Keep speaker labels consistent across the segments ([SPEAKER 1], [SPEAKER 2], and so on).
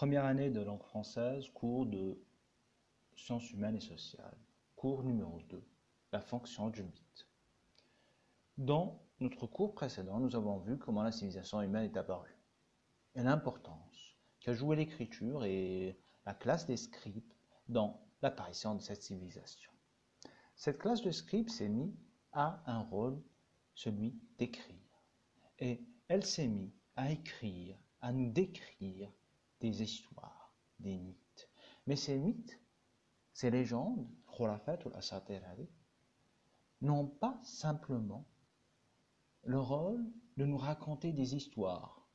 [SPEAKER 1] Première année de langue française, cours de sciences humaines et sociales. Cours numéro 2, la fonction du mythe. Dans notre cours précédent, nous avons vu comment la civilisation humaine est apparue et l'importance qu'a joué l'écriture et la classe des scribes dans l'apparition de cette civilisation. Cette classe de scribes s'est mise à un rôle, celui d'écrire. Et elle s'est mise à écrire, à nous décrire des histoires, des mythes. Mais ces mythes, ces légendes, n'ont pas simplement le rôle de nous raconter des histoires.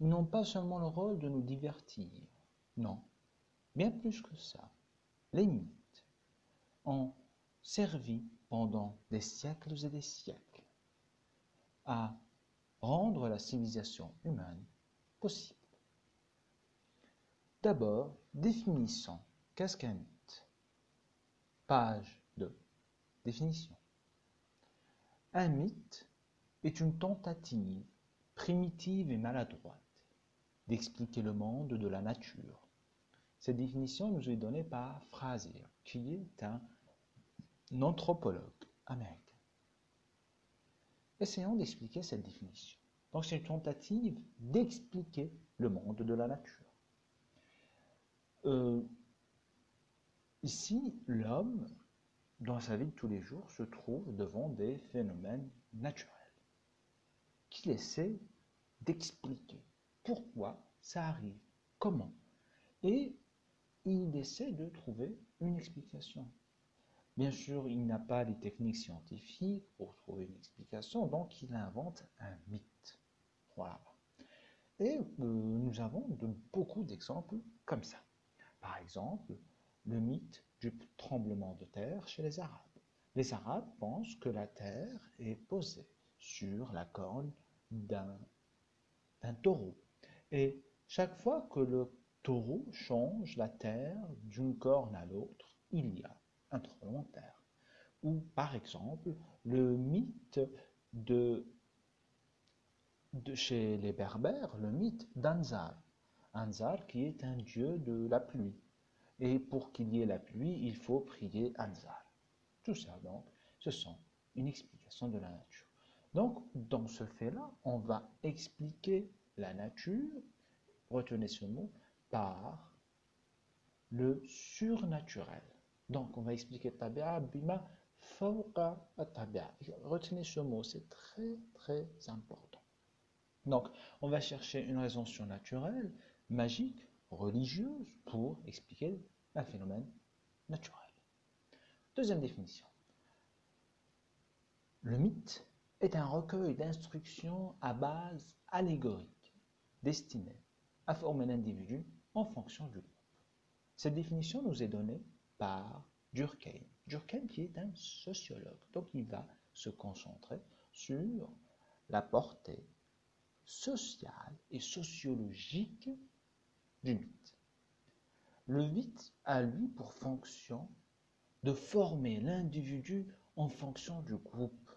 [SPEAKER 1] Ils n'ont pas seulement le rôle de nous divertir. Non, bien plus que ça. Les mythes ont servi pendant des siècles et des siècles à rendre la civilisation humaine possible. D'abord, définissons qu'est-ce qu'un mythe. Page 2. Définition. Un mythe est une tentative primitive et maladroite d'expliquer le monde de la nature. Cette définition nous est donnée par Fraser, qui est un anthropologue américain. Essayons d'expliquer cette définition. Donc c'est une tentative d'expliquer le monde de la nature. Euh, ici, l'homme, dans sa vie de tous les jours, se trouve devant des phénomènes naturels qu'il essaie d'expliquer pourquoi ça arrive, comment? Et il essaie de trouver une explication. Bien sûr, il n'a pas les techniques scientifiques pour trouver une explication, donc il invente un mythe. Voilà. Et euh, nous avons de, beaucoup d'exemples comme ça. Par exemple, le mythe du tremblement de terre chez les Arabes. Les Arabes pensent que la terre est posée sur la corne d'un taureau. Et chaque fois que le taureau change la terre d'une corne à l'autre, il y a un terre. Ou par exemple, le mythe de, de chez les Berbères, le mythe d'Anzar. Anzar qui est un dieu de la pluie. Et pour qu'il y ait la pluie, il faut prier Anzar. Tout ça, donc, ce sont une explication de la nature. Donc, dans ce fait-là, on va expliquer la nature, retenez ce mot, par le surnaturel. Donc, on va expliquer tabia bima fawqa tabia. Retenez ce mot, c'est très très important. Donc, on va chercher une raison surnaturelle, magique, religieuse, pour expliquer un phénomène naturel. Deuxième définition. Le mythe est un recueil d'instructions à base allégorique destiné à former l'individu en fonction du groupe. Cette définition nous est donnée par Durkheim. Durkheim qui est un sociologue, donc il va se concentrer sur la portée sociale et sociologique du mythe. Le mythe a lui pour fonction de former l'individu en fonction du groupe.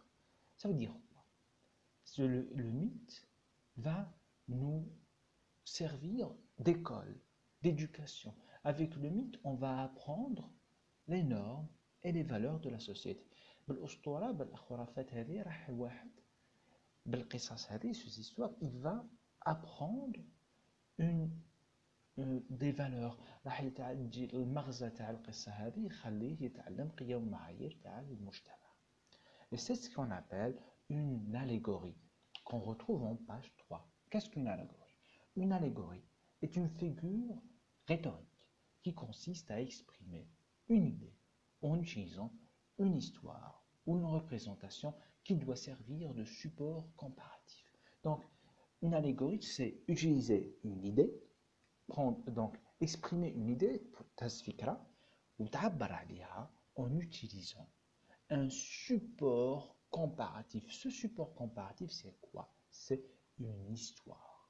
[SPEAKER 1] Ça veut dire quoi le, le mythe va nous servir d'école, d'éducation. Avec le mythe, on va apprendre les normes et les valeurs de la société. بالأسطورة بالخرافات هذه راح واحد بالقصص هذه ces histoires il va apprendre une des valeurs راح يتعجي المغزى تاع القصة هذه يخليه يتعلم قيم ومعايير تاع المجتمع et c'est ce qu'on appelle une allégorie qu'on retrouve en page 3 qu'est-ce qu'une allégorie une allégorie est une figure rhétorique qui consiste à exprimer une idée en utilisant une histoire ou une représentation qui doit servir de support comparatif. Donc, une allégorie, c'est utiliser une idée, donc exprimer une idée, ou en utilisant un support comparatif. Ce support comparatif, c'est quoi? C'est une histoire.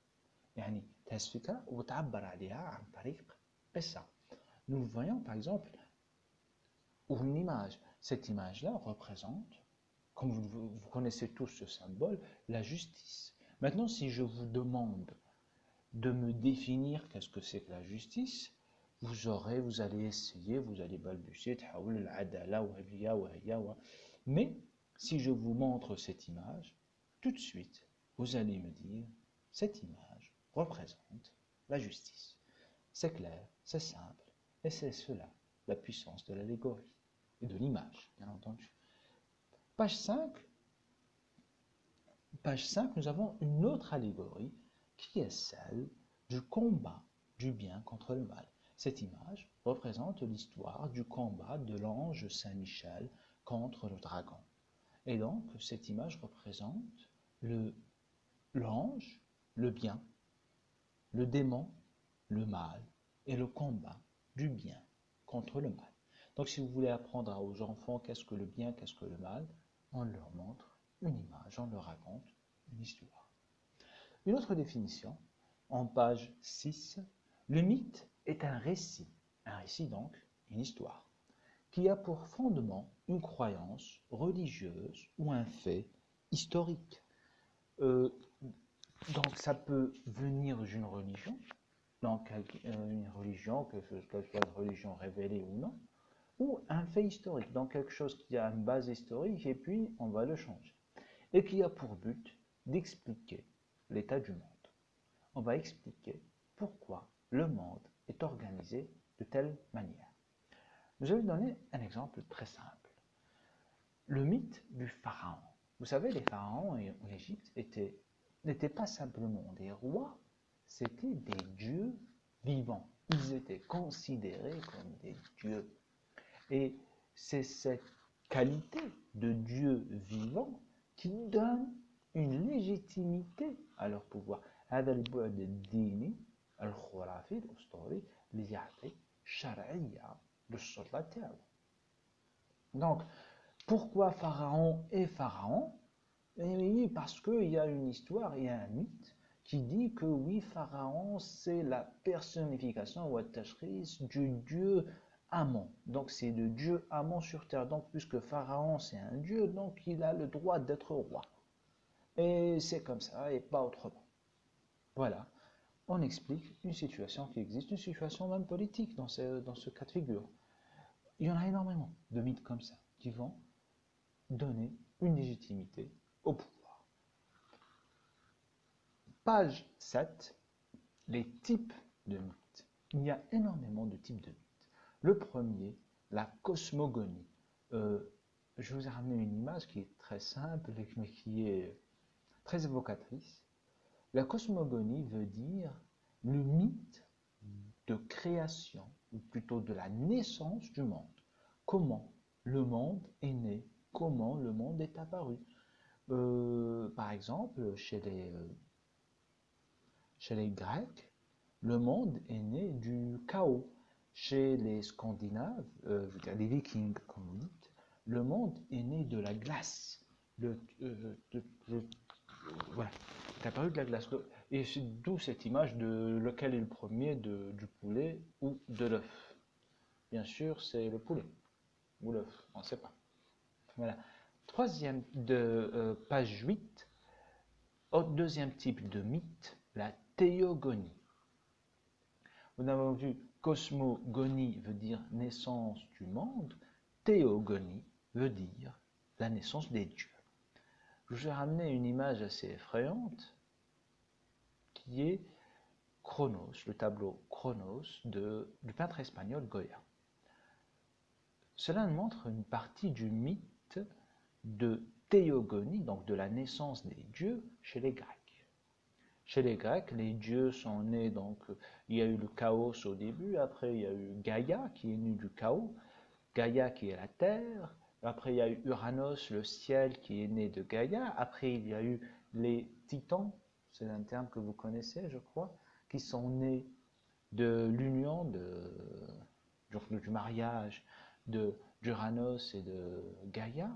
[SPEAKER 1] Nous voyons par exemple une image. Cette image-là représente, comme vous, connaissez tous ce symbole, la justice. Maintenant, si je vous demande de me définir qu'est-ce que c'est que la justice, vous aurez, vous allez essayer, vous allez balbutier, mais si je vous montre cette image, tout de suite, vous allez me dire, cette image représente la justice. C'est clair, c'est simple, et c'est cela, la puissance de l'allégorie et de l'image, bien entendu. Page 5, page 5, nous avons une autre allégorie qui est celle du combat du bien contre le mal. Cette image représente l'histoire du combat de l'ange Saint-Michel contre le dragon. Et donc, cette image représente l'ange, le bien, le démon, le mal, et le combat du bien contre le mal. Donc si vous voulez apprendre aux enfants qu'est-ce que le bien, qu'est-ce que le mal, on leur montre une image, on leur raconte une histoire. Une autre définition, en page 6, le mythe est un récit, un récit donc, une histoire, qui a pour fondement une croyance religieuse ou un fait historique. Euh, donc ça peut venir d'une religion, dans euh, une religion, que ce soit une religion révélée ou non, ou un fait historique, dans quelque chose qui a une base historique et puis on va le changer. Et qui a pour but d'expliquer l'état du monde. On va expliquer pourquoi le monde est organisé de telle manière. Je vais vous donner un exemple très simple. Le mythe du pharaon. Vous savez, les pharaons en Égypte n'étaient pas simplement des rois, c'étaient des dieux vivants. Ils étaient considérés comme des dieux. Et c'est cette qualité de dieu vivant qui donne une légitimité à leur pouvoir. Donc, pourquoi Pharaon est Pharaon? Eh Parce qu'il y a une histoire, il y a un mythe qui dit que oui, Pharaon, c'est la personnification ou du dieu Amon. Donc c'est le dieu Amon sur terre. Donc puisque Pharaon c'est un dieu, donc il a le droit d'être roi. Et c'est comme ça et pas autrement. Voilà. On explique une situation qui existe, une situation même politique dans ce, cas de figure. Il y en a énormément de mythes comme ça qui vont donner une légitimité au pouvoir. Page 7, les types de mythes. Il y a énormément de types de mythes. Le premier, la cosmogonie. Euh, je vous ai ramené une image qui est très simple, mais qui est très évocatrice. La cosmogonie veut dire le mythe de création, ou plutôt de la naissance du monde. Comment le monde est né, comment le monde est apparu. Euh, par exemple, chez les euh, chez les Grecs, le monde est né du chaos. Chez les Scandinaves, euh, les Vikings, comme vous le monde est né de la glace. Voilà, c'est apparu de la glace. Et c'est d'où cette image de lequel est le premier de, du poulet ou de l'œuf? Bien sûr, c'est le poulet ou l'œuf, on ne sait pas. Voilà. Troisième de euh, page 8, deuxième type de mythe, la théogonie. Nous avons vu cosmogonie veut dire naissance du monde, théogonie veut dire la naissance des dieux. Je vous ai ramené une image assez effrayante qui est Chronos, le tableau Chronos de, du peintre espagnol Goya. Cela montre une partie du mythe de théogonie, donc de la naissance des dieux chez les Grecs. Chez les Grecs, les dieux sont nés, donc il y a eu le chaos au début, après il y a eu Gaïa qui est né du chaos, Gaïa qui est la terre, après il y a eu Uranos, le ciel qui est né de Gaïa, après il y a eu les titans, c'est un terme que vous connaissez je crois, qui sont nés de l'union, du mariage de d'Uranos et de Gaïa.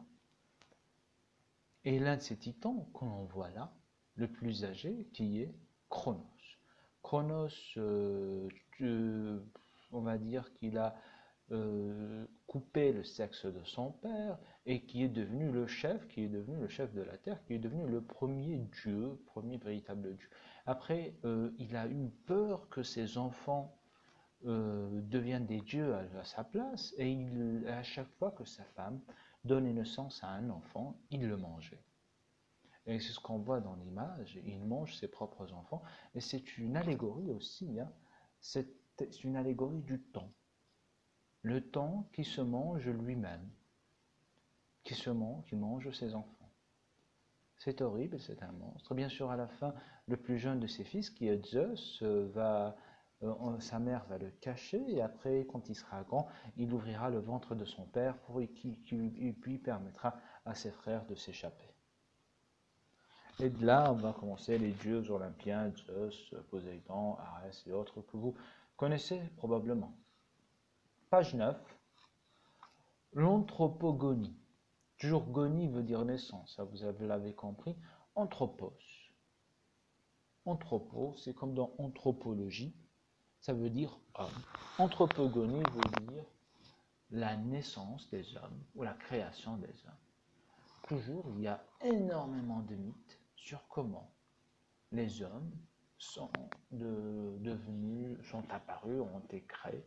[SPEAKER 1] Et l'un de ces titans qu'on voit là, le plus âgé, qui est Chronos. Chronos, euh, on va dire qu'il a euh, coupé le sexe de son père et qui est devenu le chef, qui est devenu le chef de la terre, qui est devenu le premier dieu, premier véritable dieu. Après, euh, il a eu peur que ses enfants euh, deviennent des dieux à, sa place, et il, à chaque fois que sa femme donnait naissance à un enfant, il le mangeait. Et c'est ce qu'on voit dans l'image, il mange ses propres enfants, et c'est une allégorie aussi, hein. c'est une allégorie du temps. Le temps qui se mange lui-même, qui se mange, qui mange ses enfants. C'est horrible, c'est un monstre. Bien sûr, à la fin, le plus jeune de ses fils, qui est Zeus, euh, va, euh, sa mère va le cacher, et après, quand il sera grand, il ouvrira le ventre de son père pour qui, lui permettra à ses frères de s'échapper. Et de là, on va commencer les dieux olympiens, Zeus, Poséidon, Arès et autres que vous connaissez probablement. Page 9. L'anthropogonie. Toujours gonie veut dire naissance, vous l'avez compris. Anthropos. Anthropo, c'est comme dans anthropologie, ça veut dire homme. Anthropogonie veut dire la naissance des hommes ou la création des hommes. Toujours, il y a énormément de mythes sur comment les hommes sont devenus, sont apparus, ont été créés.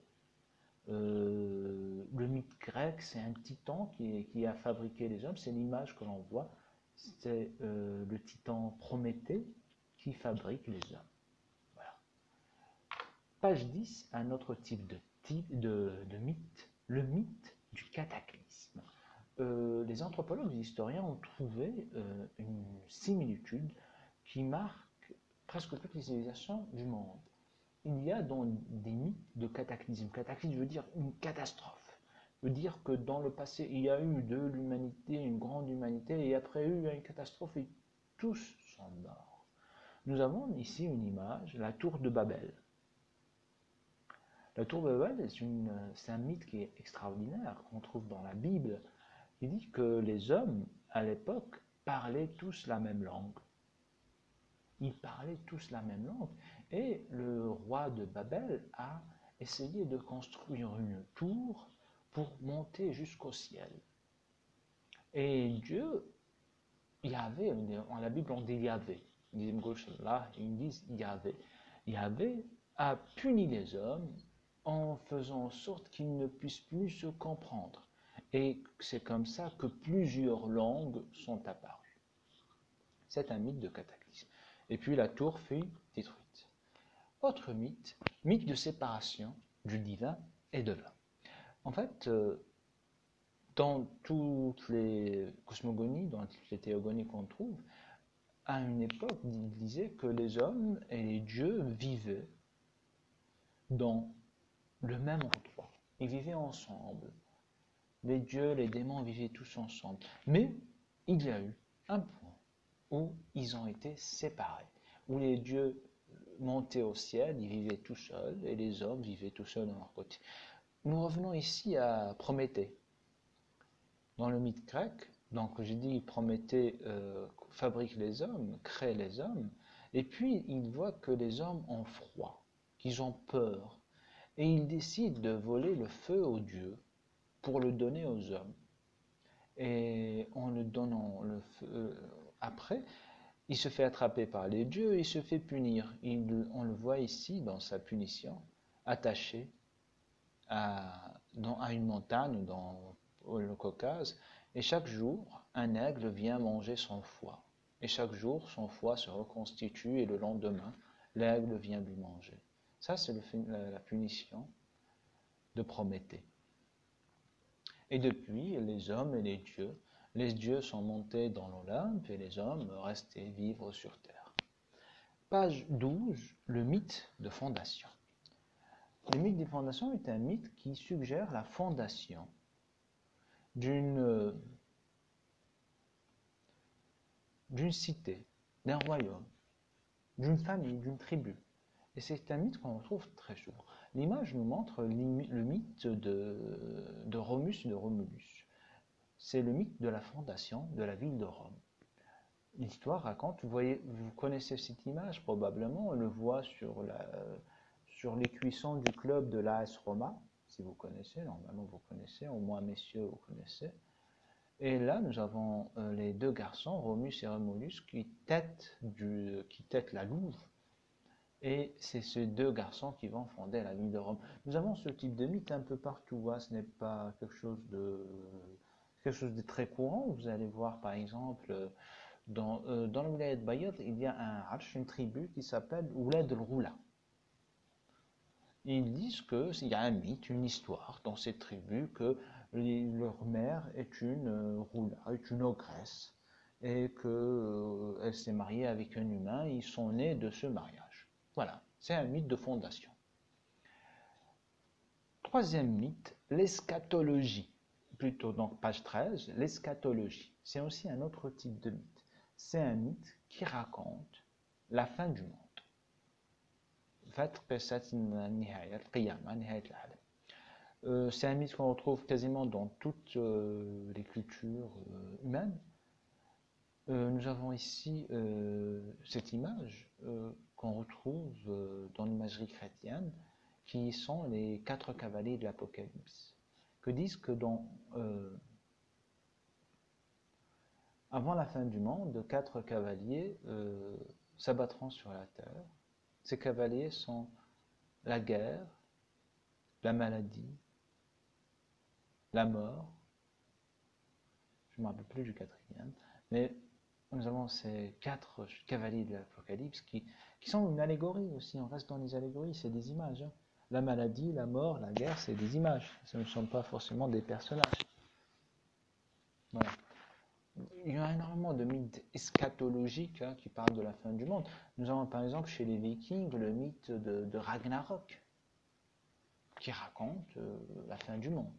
[SPEAKER 1] Euh, le mythe grec, c'est un titan qui, a fabriqué les hommes. C'est l'image que l'on voit. C'est euh, le titan Prométhée qui fabrique les hommes. Page 10, un autre type de, mythe, le mythe du cataclysme. Euh, les anthropologues et historiens ont trouvé une similitude qui marque presque toutes les civilisations du monde. Il y a dans des mythes de cataclysme. Cataclysme veut dire une catastrophe. Veut dire que dans le passé, il y a eu de l'humanité, une grande humanité, et après il y a eu une catastrophe et tous sont morts. Nous avons ici une image, la tour de Babel. La tour de Babel, c'est un mythe qui est extraordinaire, qu'on trouve dans la Bible, il dit que les hommes, à l'époque, parlaient tous la même langue. Ils parlaient tous la même langue. Et le roi de Babel a essayé de construire une tour pour monter jusqu'au ciel. Et Dieu, Yahvé, en la Bible on dit Yahvé, ils disent Yahvé. Yahvé a puni les hommes en faisant en sorte qu'ils ne puissent plus se comprendre. Et c'est comme ça que plusieurs langues sont apparues. C'est un mythe de cataclysme. Et puis la tour fut détruite. Autre mythe, mythe de séparation du divin et de l'homme. En fait, euh, dans toutes les cosmogonies, dans toutes les théogonies qu'on trouve, à une époque, il disait que les hommes et les dieux vivaient dans le même endroit. Ils vivaient ensemble les dieux, les démons vivaient tous ensemble. Mais il y a eu un point où ils ont été séparés, où les dieux montaient au ciel, ils vivaient tout seuls, et les hommes vivaient tout seuls de leur côté. Nous revenons ici à Prométhée. Dans le mythe grec, donc j'ai dit Prométhée euh, fabrique les hommes, crée les hommes, et puis il voit que les hommes ont froid, qu'ils ont peur, et il décide de voler le feu aux dieux pour le donner aux hommes. Et en le donnant le feu, euh, après, il se fait attraper par les dieux et il se fait punir. on le voit ici dans sa punition, attaché à, à une montagne dans le Caucase. Et chaque jour, un aigle vient manger son foie. Et chaque jour, son foie se reconstitue et le lendemain, l'aigle vient lui manger. Ça, c'est la punition de Prométhée. Et depuis, les hommes et les dieux, les dieux sont montés dans l'Olympe et les hommes restés vivre sur terre. Page 12, le mythe de fondation. Le mythe de fondation est un mythe qui suggère la fondation d'une d'une cité, d'un royaume, d'une famille, d'une tribu. Et c'est un mythe qu'on retrouve très souvent. L'image nous montre le mythe de, de Romus et de Romulus. C'est le mythe de la fondation de la ville de Rome. L'histoire raconte, vous, voyez, vous connaissez cette image probablement, on le voit sur, les cuissons du club de l'AS Roma, si vous connaissez, normalement vous connaissez, au moins messieurs vous connaissez. Et là, nous avons euh, les deux garçons, Romus et Romulus, qui têtent, du, qui la louve Et c'est ces deux garçons qui vont fonder la ville de Rome. Nous avons ce type de mythe un peu partout. Hein. Ce n'est pas quelque chose de quelque chose de très courant. Vous allez voir par exemple dans, euh, dans le Wilayat il y a un une tribu qui s'appelle Oulad al-Roula. Ils disent qu'il y a un mythe, une histoire dans cette tribu que leur mère est une euh, roula, est une ogresse, et qu'elle euh, s'est mariée avec un humain, ils sont nés de ce mariage. Voilà, c'est un mythe de fondation. Troisième mythe, l'eschatologie. Plutôt, donc page 13, l'eschatologie. C'est aussi un autre type de mythe. C'est un mythe qui raconte la fin du monde. Euh, c'est un mythe qu'on retrouve quasiment dans toutes euh, les cultures euh, humaines. nous avons ici cette image qu'on retrouve dans l'imagerie chrétienne, qui sont les quatre cavaliers de l'Apocalypse, disent que dans avant la fin du monde, quatre cavaliers s'abattront sur la terre. Ces cavaliers sont la guerre, la maladie, la mort, je ne me rappelle plus du quatrième, mais nous avons ces quatre cavaliers de l'Apocalypse qui, qui sont une allégorie aussi, on reste dans les allégories, c'est des images. Hein. La maladie, la mort, la guerre, c'est des images, ce ne sont pas forcément des personnages. Il y a énormément de mythes eschatologiques hein, qui parlent de la fin du monde. Nous avons par exemple chez les Vikings le mythe de, Ragnarok, qui raconte euh, la fin du monde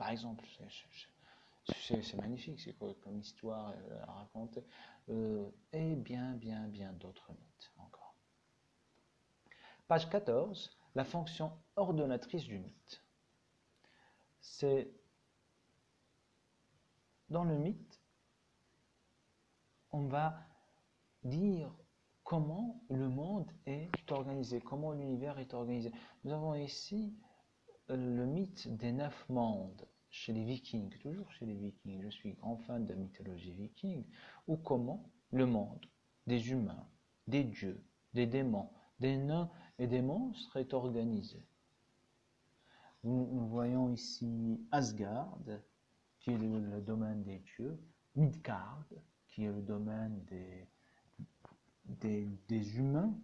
[SPEAKER 1] par exemple. C'est magnifique, c'est comme histoire euh, à raconter. Euh, et bien, bien, bien d'autres mythes encore. Page 14, la fonction ordonnatrice du mythe. C'est dans le mythe, on va dire comment le monde est organisé, comment l'univers est organisé. Nous avons ici le mythe des neuf mondes chez les vikings, toujours chez les vikings, je suis grand fan de mythologie viking, ou comment le monde des humains, des dieux, des démons, des nains et des monstres est organisé. Nous, voyons ici Asgard, qui est le, domaine des dieux, Midgard, qui est le domaine des, des, humains,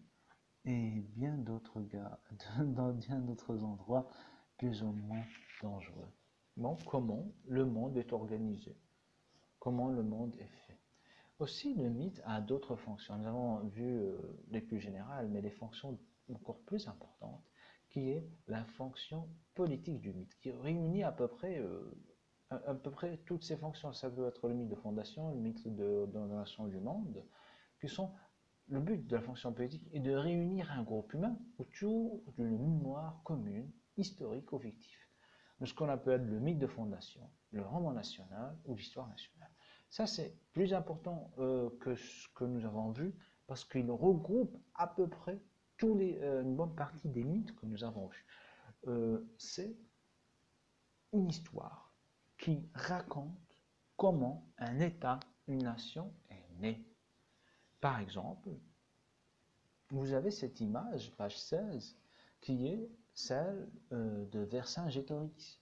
[SPEAKER 1] et bien d'autres gars, dans bien d'autres endroits plus ou moins dangereux. Bon, comment le monde est organisé, comment le monde est fait? Aussi, le mythe a d'autres fonctions. Nous avons vu euh, les plus générales, mais les fonctions encore plus importantes, qui est la fonction politique du mythe, qui réunit à peu près, euh, à, peu près toutes ces fonctions. Ça peut être le mythe de fondation, le mythe de domination du monde, qui sont le but de la fonction politique est de réunir un groupe humain autour d'une mémoire commune historique ou fictif, de ce qu'on appelle le mythe de fondation, le roman national ou l'histoire nationale. Ça, c'est plus important euh, que ce que nous avons vu parce qu'il regroupe à peu près euh, une bonne partie des mythes que nous avons vus. Euh, c'est une histoire qui raconte comment un État, une nation est né. Par exemple, vous avez cette image, page 16, qui est celle euh, de Vercingétorix.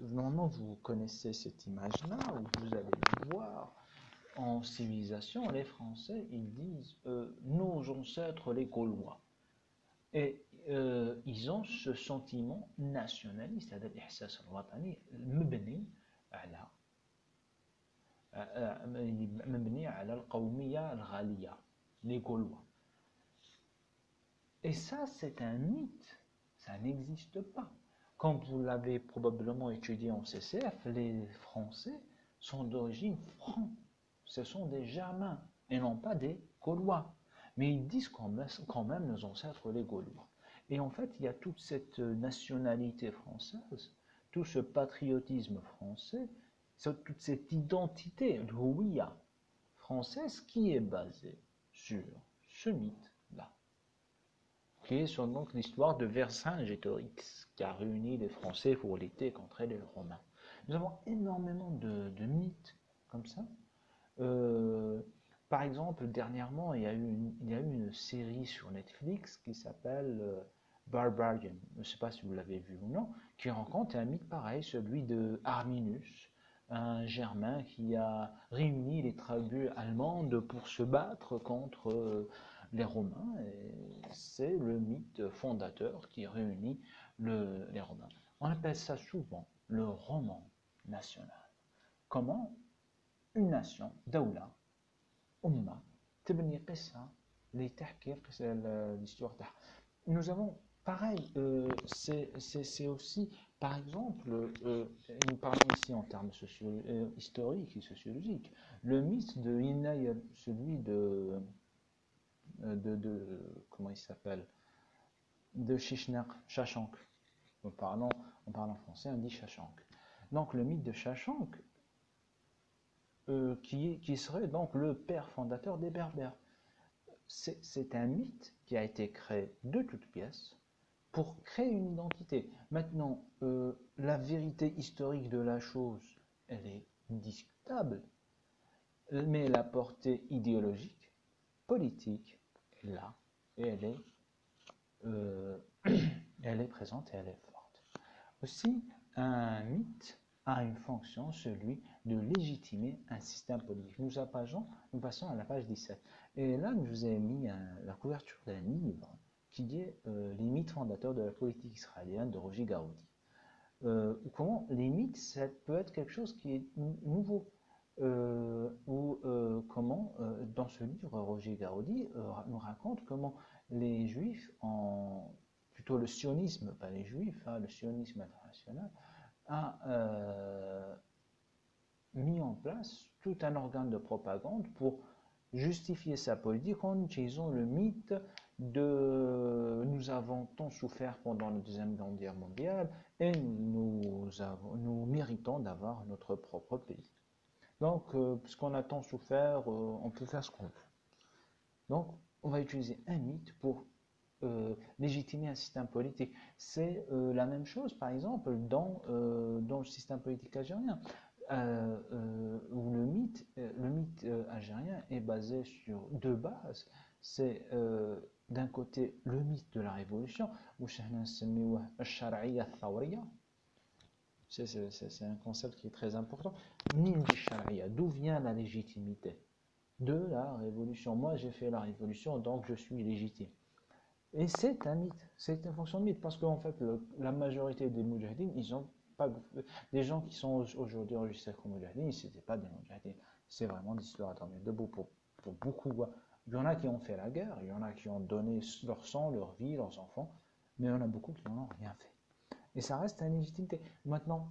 [SPEAKER 1] Normalement, vous connaissez cette image-là, où vous allez voir en civilisation, les Français, ils disent euh, nos ancêtres les Gaulois. Et euh, ils ont ce sentiment nationaliste, c'est-à-dire l'ihsas al-watani, mebni ala مبني على القومية الغالية les Gaulois. Et ça, c'est un mythe ça n'existe pas. Comme vous l'avez probablement étudié en CCF, les Français sont d'origine franc. ce sont des Germains et non pas des Gaulois. Mais ils disent quand même, nos ancêtres les Gaulois. Et en fait, il y a toute cette nationalité française, tout ce patriotisme français, toute cette identité, l'ouïa française qui est basée sur ce mythe qui est sur donc l'histoire de Vercingétorix, qui a réuni les Français pour lutter contre les Romains. Nous avons énormément de, mythes comme ça. Euh, par exemple, dernièrement, il y a eu une, série sur Netflix qui s'appelle euh, Barbarian. Je ne sais pas si vous l'avez vu ou non, qui rencontre un mythe pareil, celui de Arminus, un Germain qui a réuni les tribus allemandes pour se battre contre euh, les Romains. C'est le mythe fondateur qui réunit le, les Romains. On appelle ça souvent le roman national. Comment? une nation, Daoula, Umma, تبني قصة لتحكي l'histoire Nous avons pareil, euh, c'est aussi, par exemple, euh, nous parlons ici en termes euh, historiques et sociologiques, le mythe de Inayel, celui de, de, de, comment il s'appelle, de Shishnak, Shashank. En parlant, en parlant français, on dit Shashank. Donc le mythe de Shashank, euh, qui, serait donc le père fondateur des Berbères. C'est un mythe qui a été créé de toutes pièces pour créer une identité. Maintenant, euh, la vérité historique de la chose, elle est discutable, mais la portée idéologique, politique, est là, et elle est, euh, elle est présente et elle est forte. Aussi, un mythe a une fonction, celui de légitimer un système politique. Nous, nous passons à la page 17. Et là, je vous ai mis la couverture d'un livre qui est euh, Les mythes fondateurs de la politique israélienne de Roger Gaudi. Euh, comment les mythes, ça peut être quelque chose qui est nouveau. Euh, ou comment, dans ce livre, Roger Gaudi nous raconte comment les juifs, en, plutôt le sionisme, pas les juifs, hein, le sionisme international, a euh, mis en place tout un organe de propagande pour justifier sa politique en utilisant le mythe de nous avons tant souffert pendant la Deuxième Guerre mondiale et nous, avons, nous méritons d'avoir notre propre pays. Donc, euh, puisqu'on a tant souffert, euh, on peut faire ce qu'on veut. Donc, on va utiliser un mythe pour euh, légitimer un système politique. C'est euh, la même chose, par exemple, dans, euh, dans le système politique algérien, où le mythe, le mythe algérien est basé sur deux bases. C'est d'un côté le mythe de la révolution, c'est un concept qui est très important. D'où vient la légitimité De la révolution? Moi, j'ai fait la révolution, donc je suis légitime. Et c'est un mythe, c'est une fonction de mythe, parce qu'en fait, la majorité des moudjahidines, ils ont pas. Des gens qui sont aujourd'hui enregistrés comme moudjahidines, ce n'étaient pas des moudjahidines. C'est vraiment l'histoire à dormir debout pour beaucoup. Il y en a qui ont fait la guerre, il y en a qui ont donné leur sang, leur vie, leurs enfants, mais il y en a beaucoup qui n'en ont rien fait. Et ça reste une légitimité. Maintenant,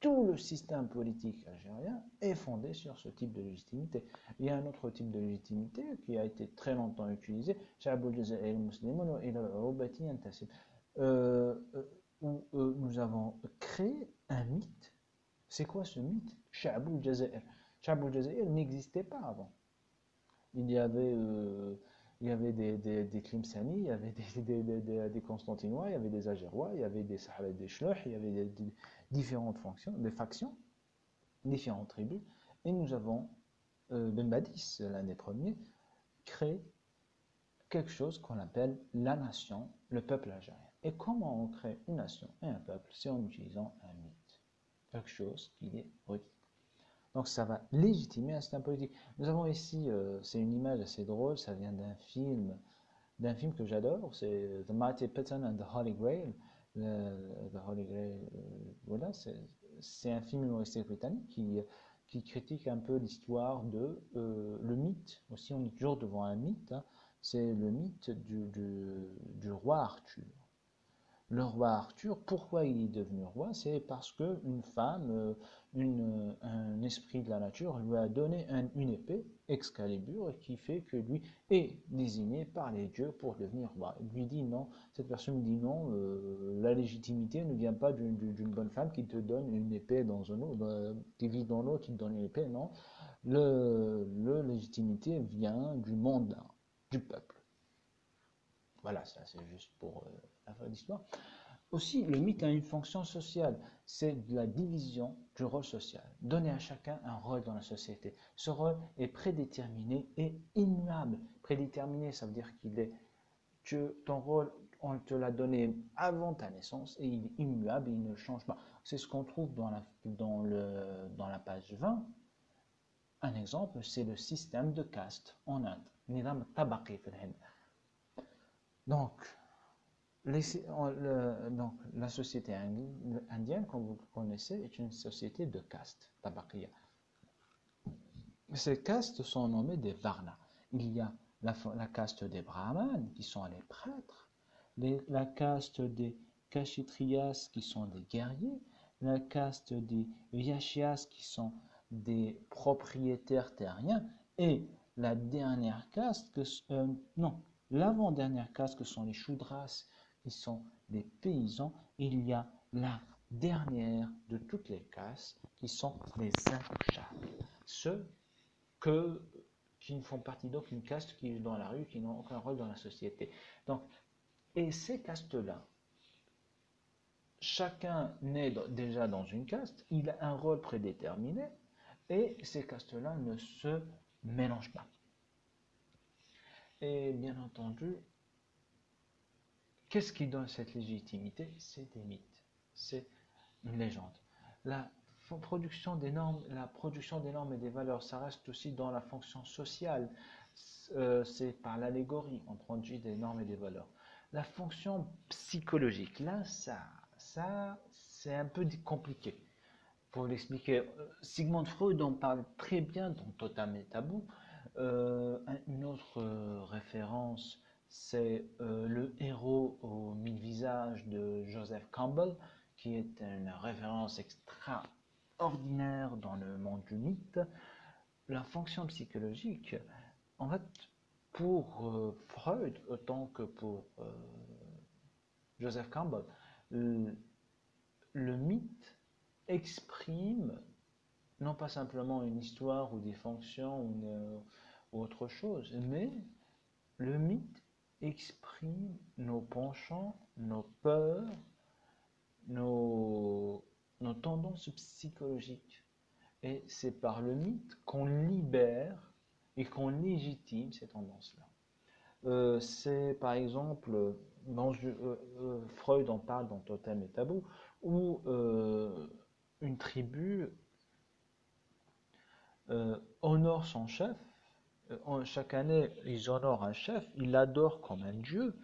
[SPEAKER 1] tout le système politique algérien est fondé sur ce type de légitimité. Il y a un autre type de légitimité qui a été très longtemps utilisé, euh, euh, où euh, nous avons créé un mythe. C'est quoi ce mythe? Sha'bul Jazair. Sha'bul Jazair n'existait pas avant. Il y avait il y avait des, des, des Tlimsani, il y avait des, des, des, Constantinois, il y avait des Agérois, il y avait des Sahaba des Shloch, il y avait différentes fonctions, des factions, différentes tribus. Et nous avons, euh, Ben Badis, l'un des premiers, créé quelque chose qu'on appelle la nation, le peuple algérien. Et comment on crée une nation et un peuple? C'est en utilisant un mythe, quelque chose qui est requis. Donc ça va légitimer un système politique. Nous avons ici, euh, c'est une image assez drôle, ça vient d'un film, d'un film que j'adore, c'est The Mighty Python and the Holy Grail. the Holy Grail, euh, voilà, c'est un film humoristique britannique qui, critique un peu l'histoire de euh, le mythe. Aussi, on est toujours devant un mythe. Hein. c'est le mythe du, du, roi Arthur le roi Arthur, pourquoi il est devenu roi? C'est parce qu'une femme, euh, une, un esprit de la nature, lui a donné une épée, Excalibur, qui fait que lui est désigné par les dieux pour devenir roi. Il lui dit non, cette personne lui dit non, euh, la légitimité ne vient pas d'une bonne femme qui te donne une épée dans un eau, qui vit dans l'eau, qui te donne une épée, non. Le, légitimité vient du monde, du peuple. Voilà, ça c'est juste pour euh, la fin d'histoire. Aussi, le mythe a une fonction sociale, c'est la division du rôle social, donner à chacun un rôle dans la société. Ce rôle est prédéterminé et immuable. Prédéterminé, ça veut dire qu'il est, ton rôle, on te l'a donné avant ta naissance et il est immuable, il ne change pas. C'est ce qu'on trouve dans la, dans, le, dans la page 20. Un exemple, c'est le système de caste en Inde. Donc, donc, la société indienne, comme vous connaissez, est une société de castes, tabaqiya. Ces castes sont nommées des varnas. Il y a la, caste des brahmanes, qui sont les prêtres, la caste des kashitriyas, qui sont des guerriers, la caste des vyashyas, qui sont des propriétaires terriens, et la dernière caste, que, euh, non, l'avant-dernière caste, que sont les choudras, qui sont des paysans, il y a la dernière de toutes les castes qui sont les intouchables. Ceux que, qui ne font partie d'aucune caste, qui vivent dans la rue, qui n'ont aucun rôle dans la société. Donc, et ces castes-là, chacun naît déjà dans une caste, il a un rôle prédéterminé, et ces castes-là ne se mélangent pas. Et bien entendu, Qu'est-ce qui donne cette légitimité? C'est des mythes, c'est une légende. La production des normes, la production des et des valeurs, ça reste aussi dans la fonction sociale. Euh, c'est par l'allégorie on produit des normes et des valeurs. La fonction psychologique, là, ça, ça c'est un peu compliqué. Pour l'expliquer, euh, Sigmund Freud en parle très bien dans Totem et Tabou. Euh, une autre référence c'est euh, le héros aux mille visages de Joseph Campbell, qui est une référence extraordinaire dans le monde du mythe. La fonction psychologique, en fait, pour euh, Freud, autant que pour euh, Joseph Campbell, le, mythe exprime non pas simplement une histoire ou des fonctions ou autre chose, mais le mythe exprime nos penchants, nos peurs, nos, tendances psychologiques. Et c'est par le mythe qu'on libère et qu'on légitime ces tendances-là. Euh, c'est par exemple, euh, euh, Freud en parle dans Totem et Tabou, où une tribu honore son chef chaque année, ils honorent un chef, ils l'adorent comme un dieu,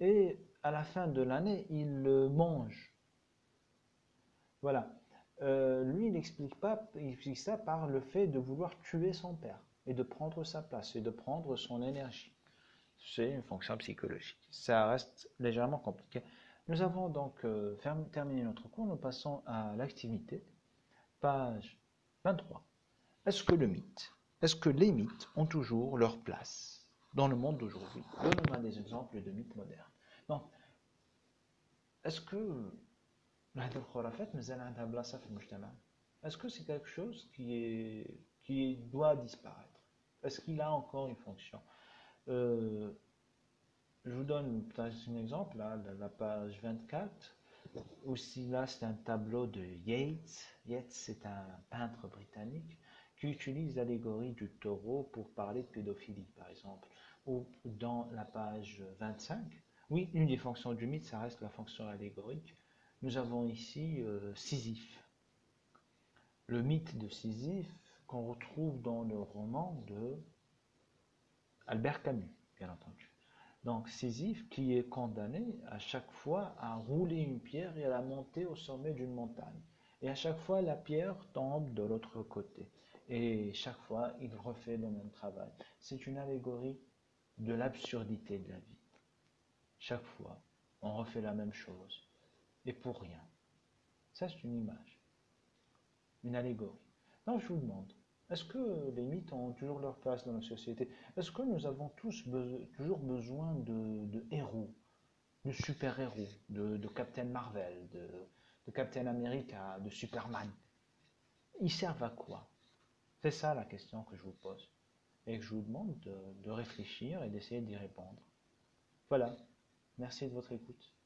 [SPEAKER 1] et à la fin de l'année, ils le mangent. Voilà. Euh, lui, il explique pas, ça par le fait de vouloir tuer son père et de prendre sa place et de prendre son énergie. C'est une fonction psychologique. Ça reste légèrement compliqué. Nous avons donc euh, terminé notre cours. Nous passons à l'activité, page 23. Est-ce que le mythe est-ce que les mythes ont toujours leur place dans le monde d'aujourd'hui? Donnons-moi des exemples de mythes modernes. Donc, est-ce que est-ce que c'est quelque chose qui, est, qui doit disparaître? Est-ce qu'il a encore une fonction? Euh, Je vous donne un exemple, là, la page 24. Aussi là, c'est un tableau de Yeats. Yeats, c'est un peintre britannique qui utilise l'allégorie du taureau pour parler de pédophilie, par exemple, ou dans la page 25. Oui, une des fonctions du mythe, ça reste la fonction allégorique. Nous avons ici euh, Sisyphe. Le mythe de Sisyphe qu'on retrouve dans le roman de Albert Camus, bien entendu. Donc Sisyphe qui est condamné à chaque fois à rouler une pierre et à la monter au sommet d'une montagne. Et à chaque fois, la pierre tombe de l'autre côté. Et chaque fois, il refait le même travail. C'est une allégorie de l'absurdité de la vie. Chaque fois, on refait la même chose. Et pour rien. Ça, c'est une image. Une allégorie. Donc, je vous demande, est-ce que les mythes ont toujours leur place dans la société? Est-ce que nous avons tous toujours besoin de, héros, de super-héros, de, Captain Marvel, de Captain America, de Superman? Ils servent à quoi? C'est ça la question que je vous pose et que je vous demande de, réfléchir et d'essayer d'y répondre. Voilà, merci de votre écoute.